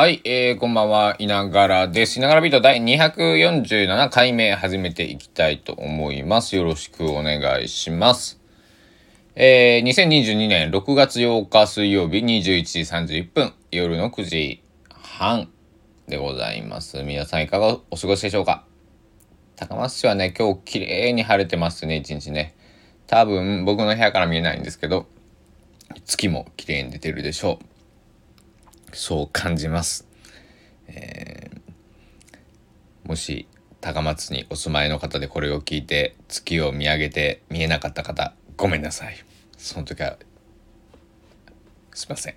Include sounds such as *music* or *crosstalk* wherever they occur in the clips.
はい、えー、こんばんは、いながらです。いながらビート第247回目始めていきたいと思います。よろしくお願いします。えー、2022年6月8日水曜日21時31分、夜の9時半でございます。皆さんいかがお過ごしでしょうか？高松市はね、今日綺麗に晴れてますね、一日ね。多分僕の部屋から見えないんですけど、月も綺麗に出てるでしょう。そう感じます。えー、もし高松にお住まいの方でこれを聞いて月を見上げて見えなかった方ごめんなさい。その時はすいません。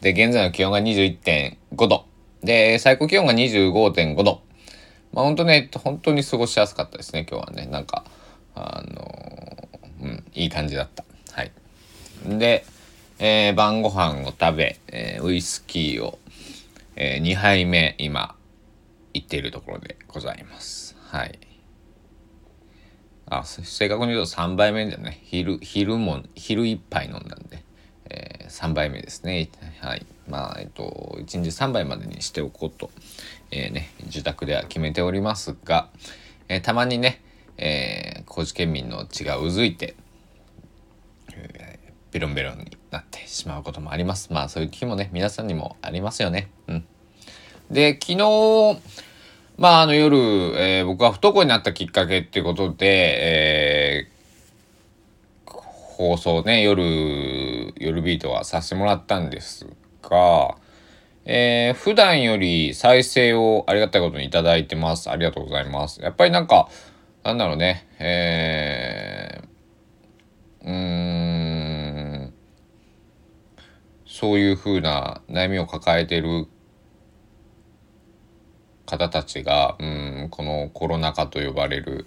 で現在の気温が21.5度で最高気温が25.5度。まあ本当ね本当に過ごしやすかったですね今日はねなんかあのー、うんいい感じだった。はい。でえー、晩ご飯を食べ、えー、ウイスキーを、えー、2杯目今行っているところでございます。はい。あ、正確に言うと3杯目だね。昼、昼も、昼1杯飲んだんで、えー、3杯目ですね。はい。まあ、えっと、1日3杯までにしておこうと、えー、ね、自宅では決めておりますが、えー、たまにね、えー、高知県民の血がうずいて、ベロンベロンになってしまうこともあります。まあそういう日もね、皆さんにもありますよね。うん。で、昨日、まああの夜、えー、僕は不登校になったきっかけっていうことで、えー、放送ね、夜、夜ビートはさせてもらったんですが、えー、普段より再生をありがたいことにいただいてます。ありがとうございます。やっぱりなんか、なんだろうね、えー、うーん、そういうふうな悩みを抱えている方たちが、うん、このコロナ禍と呼ばれる、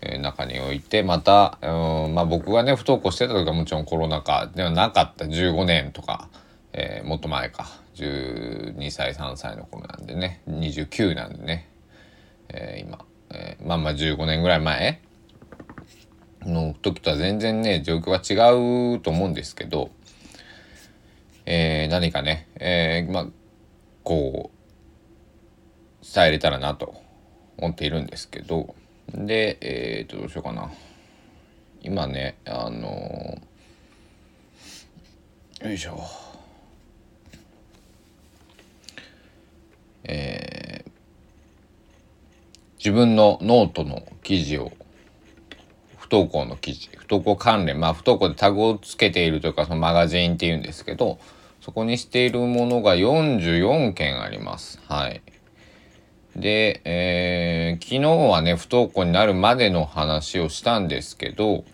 え中においてまた、うんまあ、僕がね不登校してた時はもちろんコロナ禍ではなかった。15年とか、えー、もっと前か。12歳3歳の頃なんでね。29なんでね、えー、今、えー、まあまあ15年ぐらい前の時とは全然ね状況が違うと思うんですけどえー、何かね、えー、まあ、こう、伝えれたらなと思っているんですけど、で、えっ、と、どうしようかな。今ね、あのー、よいしょ。えー、自分のノートの記事を登校の記事不登校関連まあ不登校でタグをつけているというかそのマガジンっていうんですけどそこにしているものが44件あります。はい。で、えー、昨日はね、不登校になるまでの話をしたんですけど、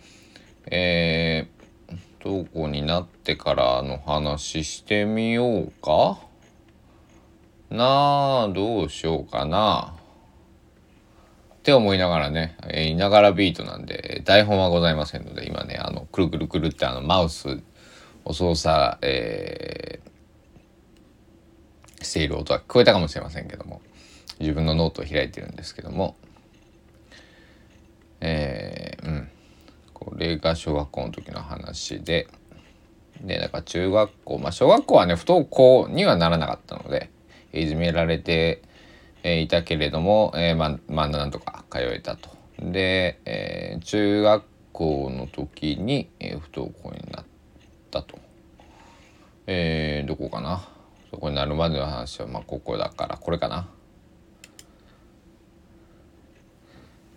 えー、不登校になってからの話してみようかなあ、どうしようかな。って思いながらね、えー、いながらビートなんで、台本はございませんので、今ね、あの、くるくるくるってあの、マウスを操作、えー、している音は聞こえたかもしれませんけども自分のノートを開いてるんですけどもえー、うん。これが小学校の時の話ででだから中学校まあ小学校はね不登校にはならなかったのでいじめられて、え、いたけれども、えー、ままあなんとか通えたと。で、えー、中学校の時に、えー、不登校になっったと。えー、どこかな？そこになるまでの話はまあここだからこれかな。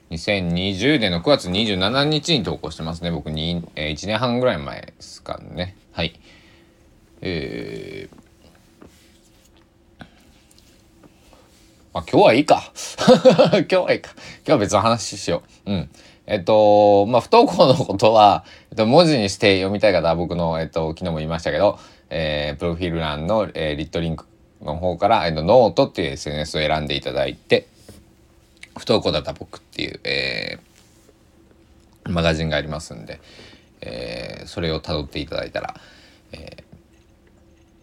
2020年の9月27日に投稿してますね。僕に、えー、1年半ぐらい前ですかね。はい。えー、まあ今日はいいか。*laughs* 今日はいいか。今日は別の話しよう。うん。えっと、まあ、不登校のことは、えっと、文字にして読みたい方は僕の、えっと、昨日も言いましたけど、えー、プロフィール欄の、えー、 lit.link の方から、えっと、ノートっていう SNS を選んでいただいて、不登校だった僕っていう、えー、マガジンがありますんで、えー、それを辿っていただいたら、え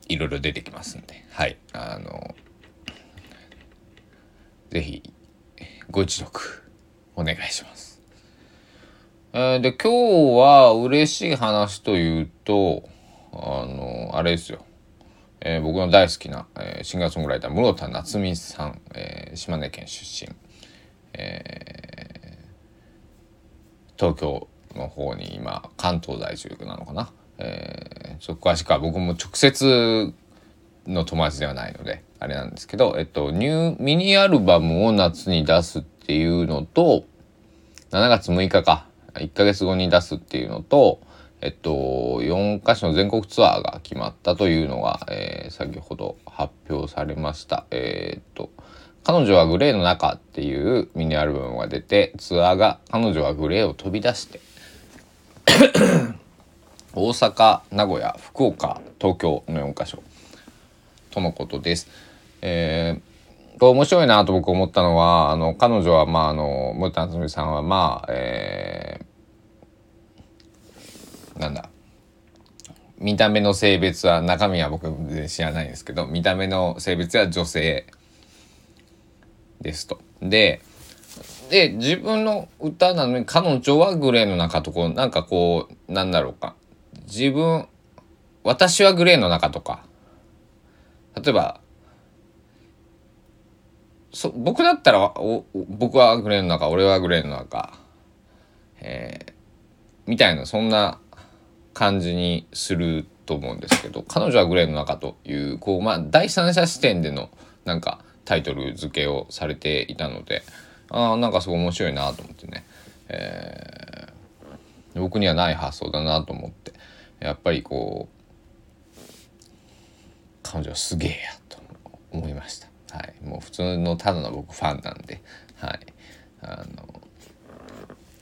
ー、いろいろ出てきますんで、はい、あの、ぜひ、ご一読お願いします。えー、で、今日は嬉しい話というと、あの、あれですよ。えー、僕の大好きな、えー、シンガーソングライター室田夏美さん、えー、島根県出身、えー、東京の方に今関東在住なのかな、えー、ちょっと詳しくは僕も直接の友達ではないのであれなんですけど、えっと、ニューミニアルバムを夏に出すっていうのと7月6日か1ヶ月後に出すっていうのとえっと、4カ所の全国ツアーが決まったというのが、えー、先ほど発表されました。えー、っと、彼女はグレーの中っていうミニアルバムが出て、ツアーが彼女はグレーを飛び出して大阪、名古屋、福岡、東京の4カ所とのことです。えー、面白いなと僕思ったのは、あの、彼女は、まあ、あの、ムタンズミさんは、まあ、えーなんだ見た目の性別は中身は僕全然知らないんですけど見た目の性別は女性ですと。でで自分の歌なのに彼女はグレーの中とこうなんかこうなんだろうか自分私はグレーの中とか例えばそ僕だったらお僕はグレーの中俺はグレーの中、えー、みたいなそんな感じにすると思うんですけど彼女はグレーの中というこう、まあ、第三者視点でのなんかタイトル付けをされていたのであなんかすごい面白いなと思ってね、えー、僕にはない発想だなと思ってやっぱりこう彼女はすげえやと思いました。はい、もう普通のただの僕ファンなんで、はい、あの、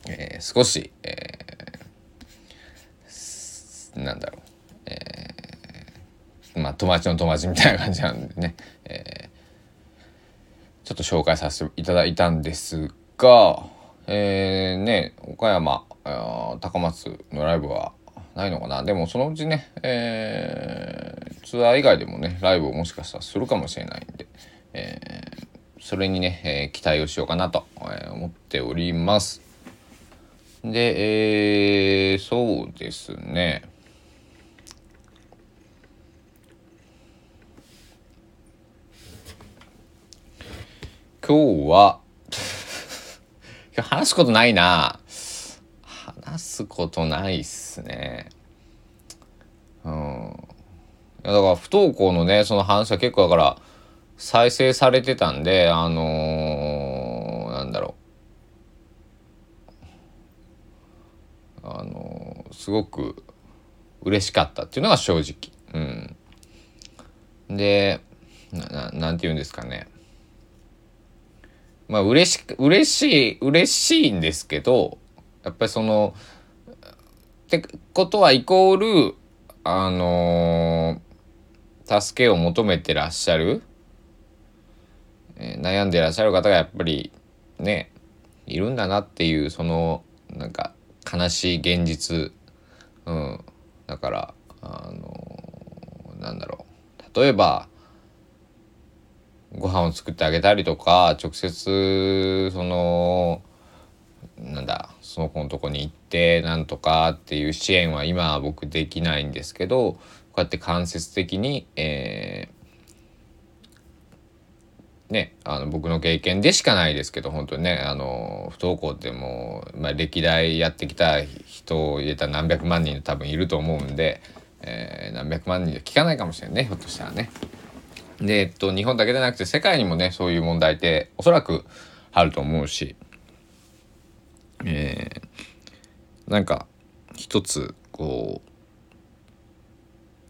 えー、少し、えなんだろう、えー、まあ友達の友達みたいな感じなんでね、えー、ちょっと紹介させていただいたんですが、えー、ね岡山高松のライブはないのかな。でもそのうちね、えー、ツアー以外でもねライブをもしかしたらするかもしれないんで、えー、それにね、えー、期待をしようかなと思っております。で、えー、そうですね。今日は *laughs* 今日話すことないな話すことないっすねうんだから不登校のねその話は結構だから再生されてたんであのー、なんだろう。あのー、すごく嬉しかったっていうのが正直。うん。でななんて言うんですかね。まあ嬉し嬉しい嬉しいんですけどやっぱりそのってことはイコールあのー、助けを求めてらっしゃる、え、悩んでらっしゃる方がやっぱりねいるんだなっていうそのなんか悲しい現実、うん、だからあの、なんだろう。例えばご飯を作ってあげたりとか直接そのなんだその子のとこに行ってなんとかっていう支援は今は僕できないんですけどこうやって間接的に、え、ね、あの僕の経験でしかないですけど本当にねあの不登校ってもう、まあ、歴代やってきた人を入れた何百万人多分いると思うんで、えー、何百万人で聞かないかもしれないねひょっとしたらね。で、えっと、日本だけでなくて世界にもね、そういう問題っておそらくあると思うし、えー、なんか一つこ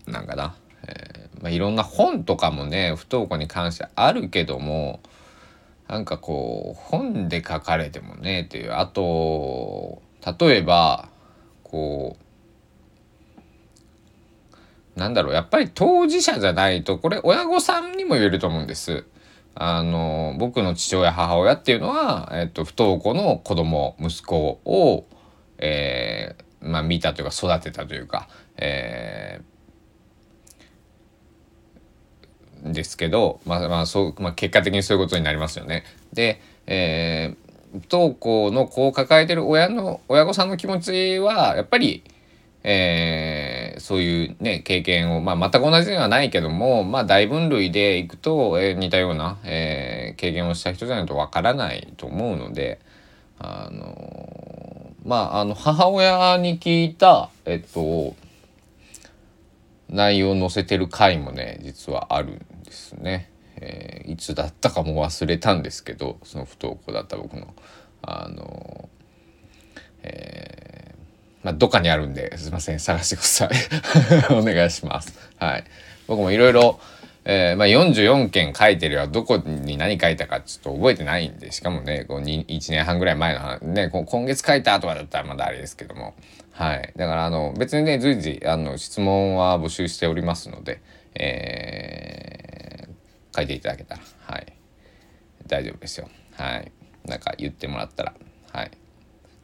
うなんかな、えーまあ、いろんな本とかもね不登校に関してあるけどもなんかこう本で書かれてもねっていうあと例えばこうなんだろう、やっぱり当事者じゃないと、これ親御さんにも言えると思うんです。あの、僕の父親、母親っていうのは、えっと、不登校の子供、息子を、えー、まあ見たというか育てたというか、えー、ですけど、まあまあそう、まあ結果的にそういうことになりますよね。で、えー、不登校の子を抱えてる親の、親御さんの気持ちは、やっぱり、えーえ、そういうね、経験を、まあ、全く同じではないけども、まあ、大分類でいくと、えー、似たような、えー、経験をした人じゃないとわからないと思うので、あのまあ、あの、母親に聞いた、えっと、内容を載せてる回もね、実はあるんですね。えー、いつだったかも忘れたんですけど、その不登校だった僕の、あのえー、まあ、どっかにあるんで、すいません、探してください。*laughs* お願いします。はい。僕もいろいろ、え、ま、44件書いてるよどこに何書いたかちょっと覚えてないんで、しかもね、こう1年半ぐらい前のね、今月書いたとかだったらまだあれですけども、はい。だから、あの、別にね、随時、あの、質問は募集しておりますので、えー、書いていただけたら、はい。大丈夫ですよ。はい。なんか言ってもらったら、はい。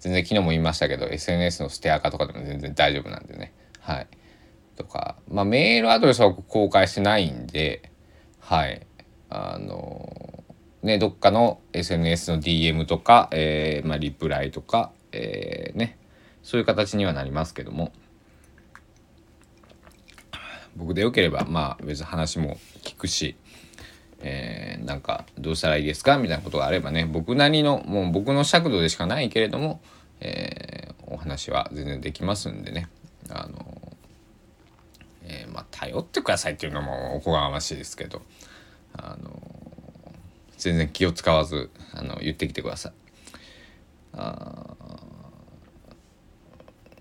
全然昨日も言いましたけど SNS のステアカとかでも全然大丈夫なんでねはいとかまあメールアドレスは公開してないんではいあのねどっかの SNS の DM とか、えー、まあ、リプライとか、えー、ねそういう形にはなりますけども僕でよければまあ別に話も聞くしえー、なんかどうしたらいいですか？みたいなことがあればね僕なりのもう僕の尺度でしかないけれども、えー、お話は全然できますんでねあの、えー、まあ頼ってくださいっていうのもおこがましいですけどあの全然気を使わずあの言ってきてください。あ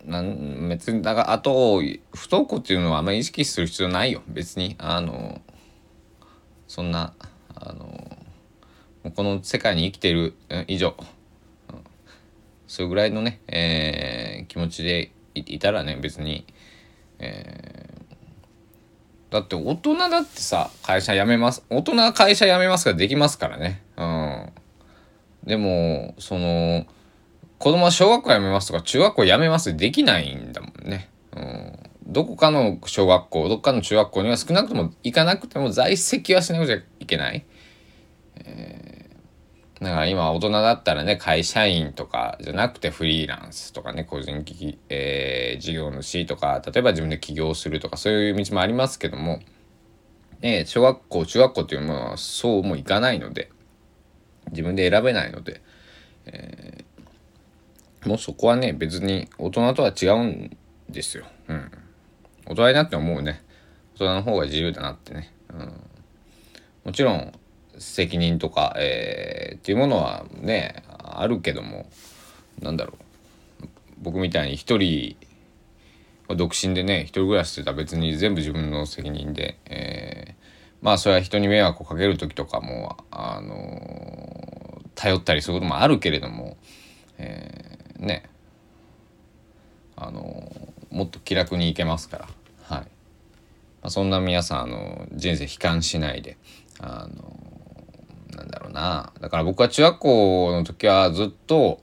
なん別にだからあと不登校っていうのはあんまり意識する必要ないよ。別にあのそんなあのこの世界に生きてる以上、それぐらいのね、えー、気持ちでいたらね別に、えー、だって大人だってさ会社辞めます。大人は会社辞めますからできますからね。うん。でもその子供は小学校辞めますとか中学校辞めますできないんだもんねうんどこかの小学校どこかの中学校には少なくとも行かなくても在籍はしなくちゃいけない。えー、だから今大人だったらね会社員とかじゃなくてフリーランスとかね個人的、えー、事業主とか例えば自分で起業するとかそういう道もありますけども、ね、小学校中学校っていうものはそうもいかないので自分で選べないので、えー、もうそこはね別に大人とは違うんですよ。うん。大人になって思うね。大人の方が自由だなってね、うん、もちろん責任とか、えー、っていうものはねあるけどもなんだろう。僕みたいに一人独身でね一人暮らししてたら別に全部自分の責任で、えー、まあそれは人に迷惑をかける時とかもあのー、頼ったりすることもあるけれども、えー、ね。あのもっと気楽に行けますから、はい。まあ、そんな皆さんあの人生悲観しないであのなんだろうな。だから僕は中学校の時はずっと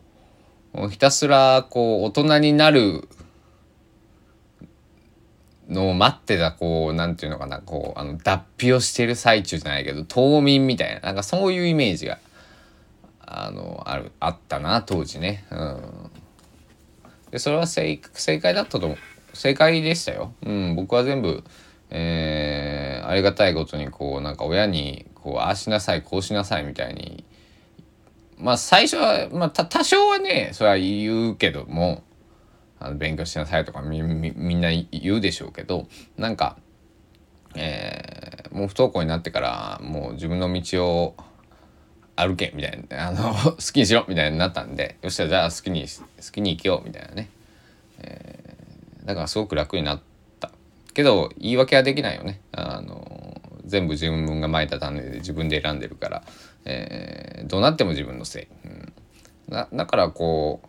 ひたすらこう大人になるのを待ってたこうなんていうのかなこうあの脱皮をしてる最中じゃないけど冬眠みたいななんかそういうイメージがあのあるあったな当時ね。うんでそれは正正解だったと思う正解でしたよ。うん、僕は全部、えー、ありがたいことにこうなんか親にこうああしなさいこうしなさいみたいにまあ最初は、まあ、多少はねそれは言うけどもあの勉強しなさいとかみみんな言うでしょうけどなんか、えー、もう不登校になってからもう自分の道を歩けみたいな。あの *laughs* 好きにしろみたいになったんでよっしゃじゃあ好きに好きに生きようみたいなね、えー、だからすごく楽になった。けど言い訳はできないよね。あの全部自分がまいた種で自分で選んでるから、えー、どうなっても自分のせい、うん、だだからこ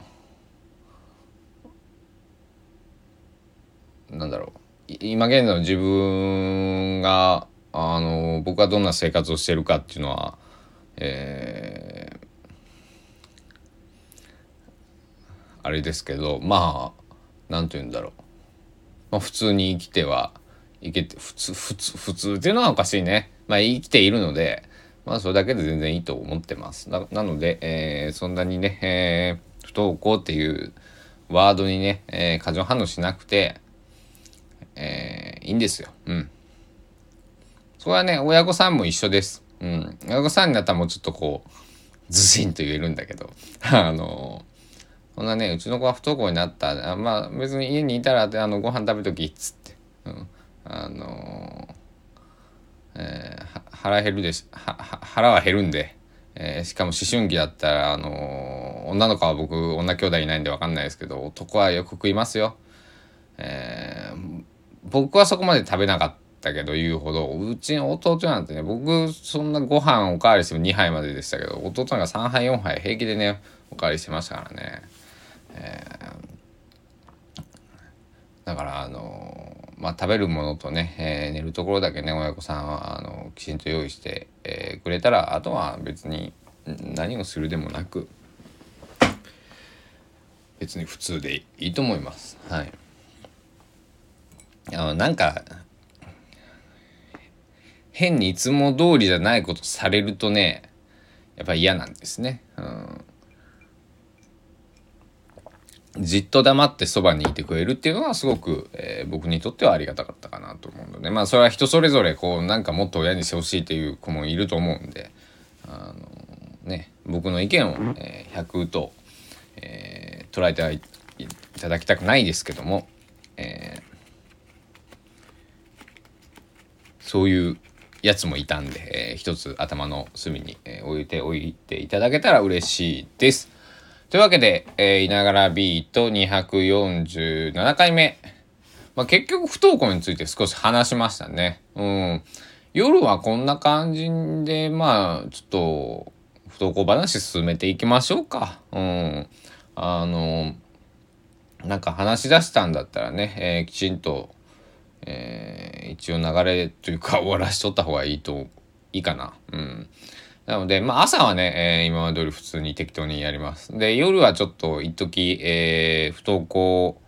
うなんだろう。今現在の自分があの僕はどんな生活をしてるかっていうのはえー、あれですけどまあ何て言うんだろう、まあ、普通に生きてはいけて普通普通普通っていうのはおかしいねまあ生きているのでまあそれだけで全然いいと思ってますななので、えー、そんなにね、えー、不登校っていうワードにね、えー、過剰反応しなくて、えー、いいんですよ。うん。それはね、親御さんも一緒です。うん。親御さんになったらもちょっとこう、ずしんと言えるんだけど、*laughs* あのこんなね、うちの子は不登校になった。あまあ別に家にいたら、あの、ご飯食べとき、っつって。うん。あのえー、腹減るでし、は、腹は減るんで、えー、しかも思春期だったら、あの女の子は僕、女兄弟いないんで分かんないですけど、男はよく食いますよ。えー、僕はそこまで食べなかったけど言うほど。うちの弟なんてね僕そんなご飯おかわりしても2杯まででしたけど弟が3杯4杯平気でねおかわりしてましたからね、えー、だからあのまあ食べるものとね、えー、寝るところだけね親御さんはあのきちんと用意して、えー、くれたらあとは別に何をするでもなく別に普通でいいと思います。はい。あのなんか変にいつも通りじゃないことされるとねやっぱ嫌なんですね。うん、じっと黙ってそばにいてくれるっていうのはすごく、えー、僕にとってはありがたかったかなと思うのでまあそれは人それぞれこうなんかもっと親にしてほしいという子もいると思うんであのね僕の意見を、えー、100と、えー、捉えていただきたくないですけども、えそういうやつもいたんで、えー、一つ頭の隅に、えー、置いておいていただけたら嬉しいです。というわけで、えー、いながらビート247回目。まあ、結局不登校について少し話しましたね。うん。夜はこんな感じで、まあ、ちょっと、不登校話進めていきましょうか。うん。あの、なんか話し出したんだったらね、えー、きちんと、えー、一応流れというか終わらしとった方がいいといいかな。うん。なので、まあ朝はね、えー、今まで通り普通に適当にやります。で、夜はちょっと一時、えー、不登校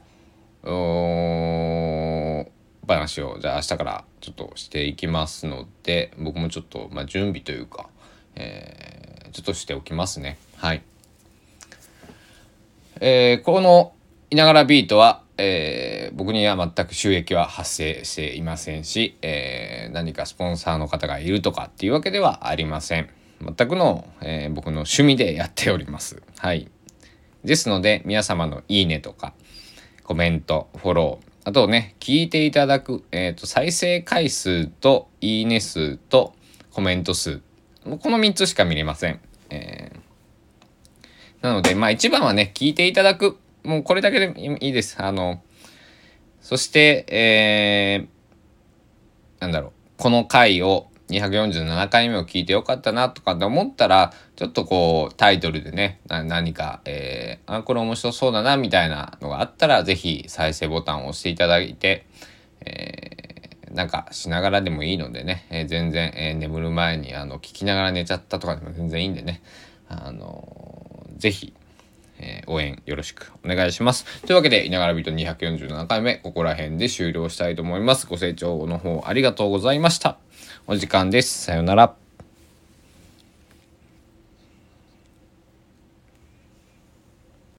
話をじゃあ明日からちょっとしていきますので、僕もちょっと、まあ、準備というか、えー、ちょっとしておきますね。はい。えー、このいながらビートは、えー、僕には全く収益は発生していませんし、えー、何かスポンサーの方がいるとかっていうわけではありません。全くの、えー、僕の趣味でやっております。はい。ですので、皆様のいいねとか、コメント、フォロー、あとね、聞いていただく、えっ、ー、と、再生回数と、いいね数と、コメント数。この3つしか見れません。えー、なので、まあ一番はね、聞いていただく。もうこれだけでいいです。あの、そして、えー、なんだろう、この回を、247回目を聞いてよかったなとかって思ったら、ちょっとこう、タイトルでね、何か、えー、あ、これ面白そうだな、みたいなのがあったら、ぜひ再生ボタンを押していただいて、えー、なんかしながらでもいいのでね、えー、全然、えー、眠る前にあの聞きながら寝ちゃったとかでも全然いいんでね、あのー、ぜひ、えー、応援よろしくお願いします。というわけで、いながらビート247回目、ここら辺で終了したいと思います。ご清聴の方ありがとうございました。お時間です。さようなら。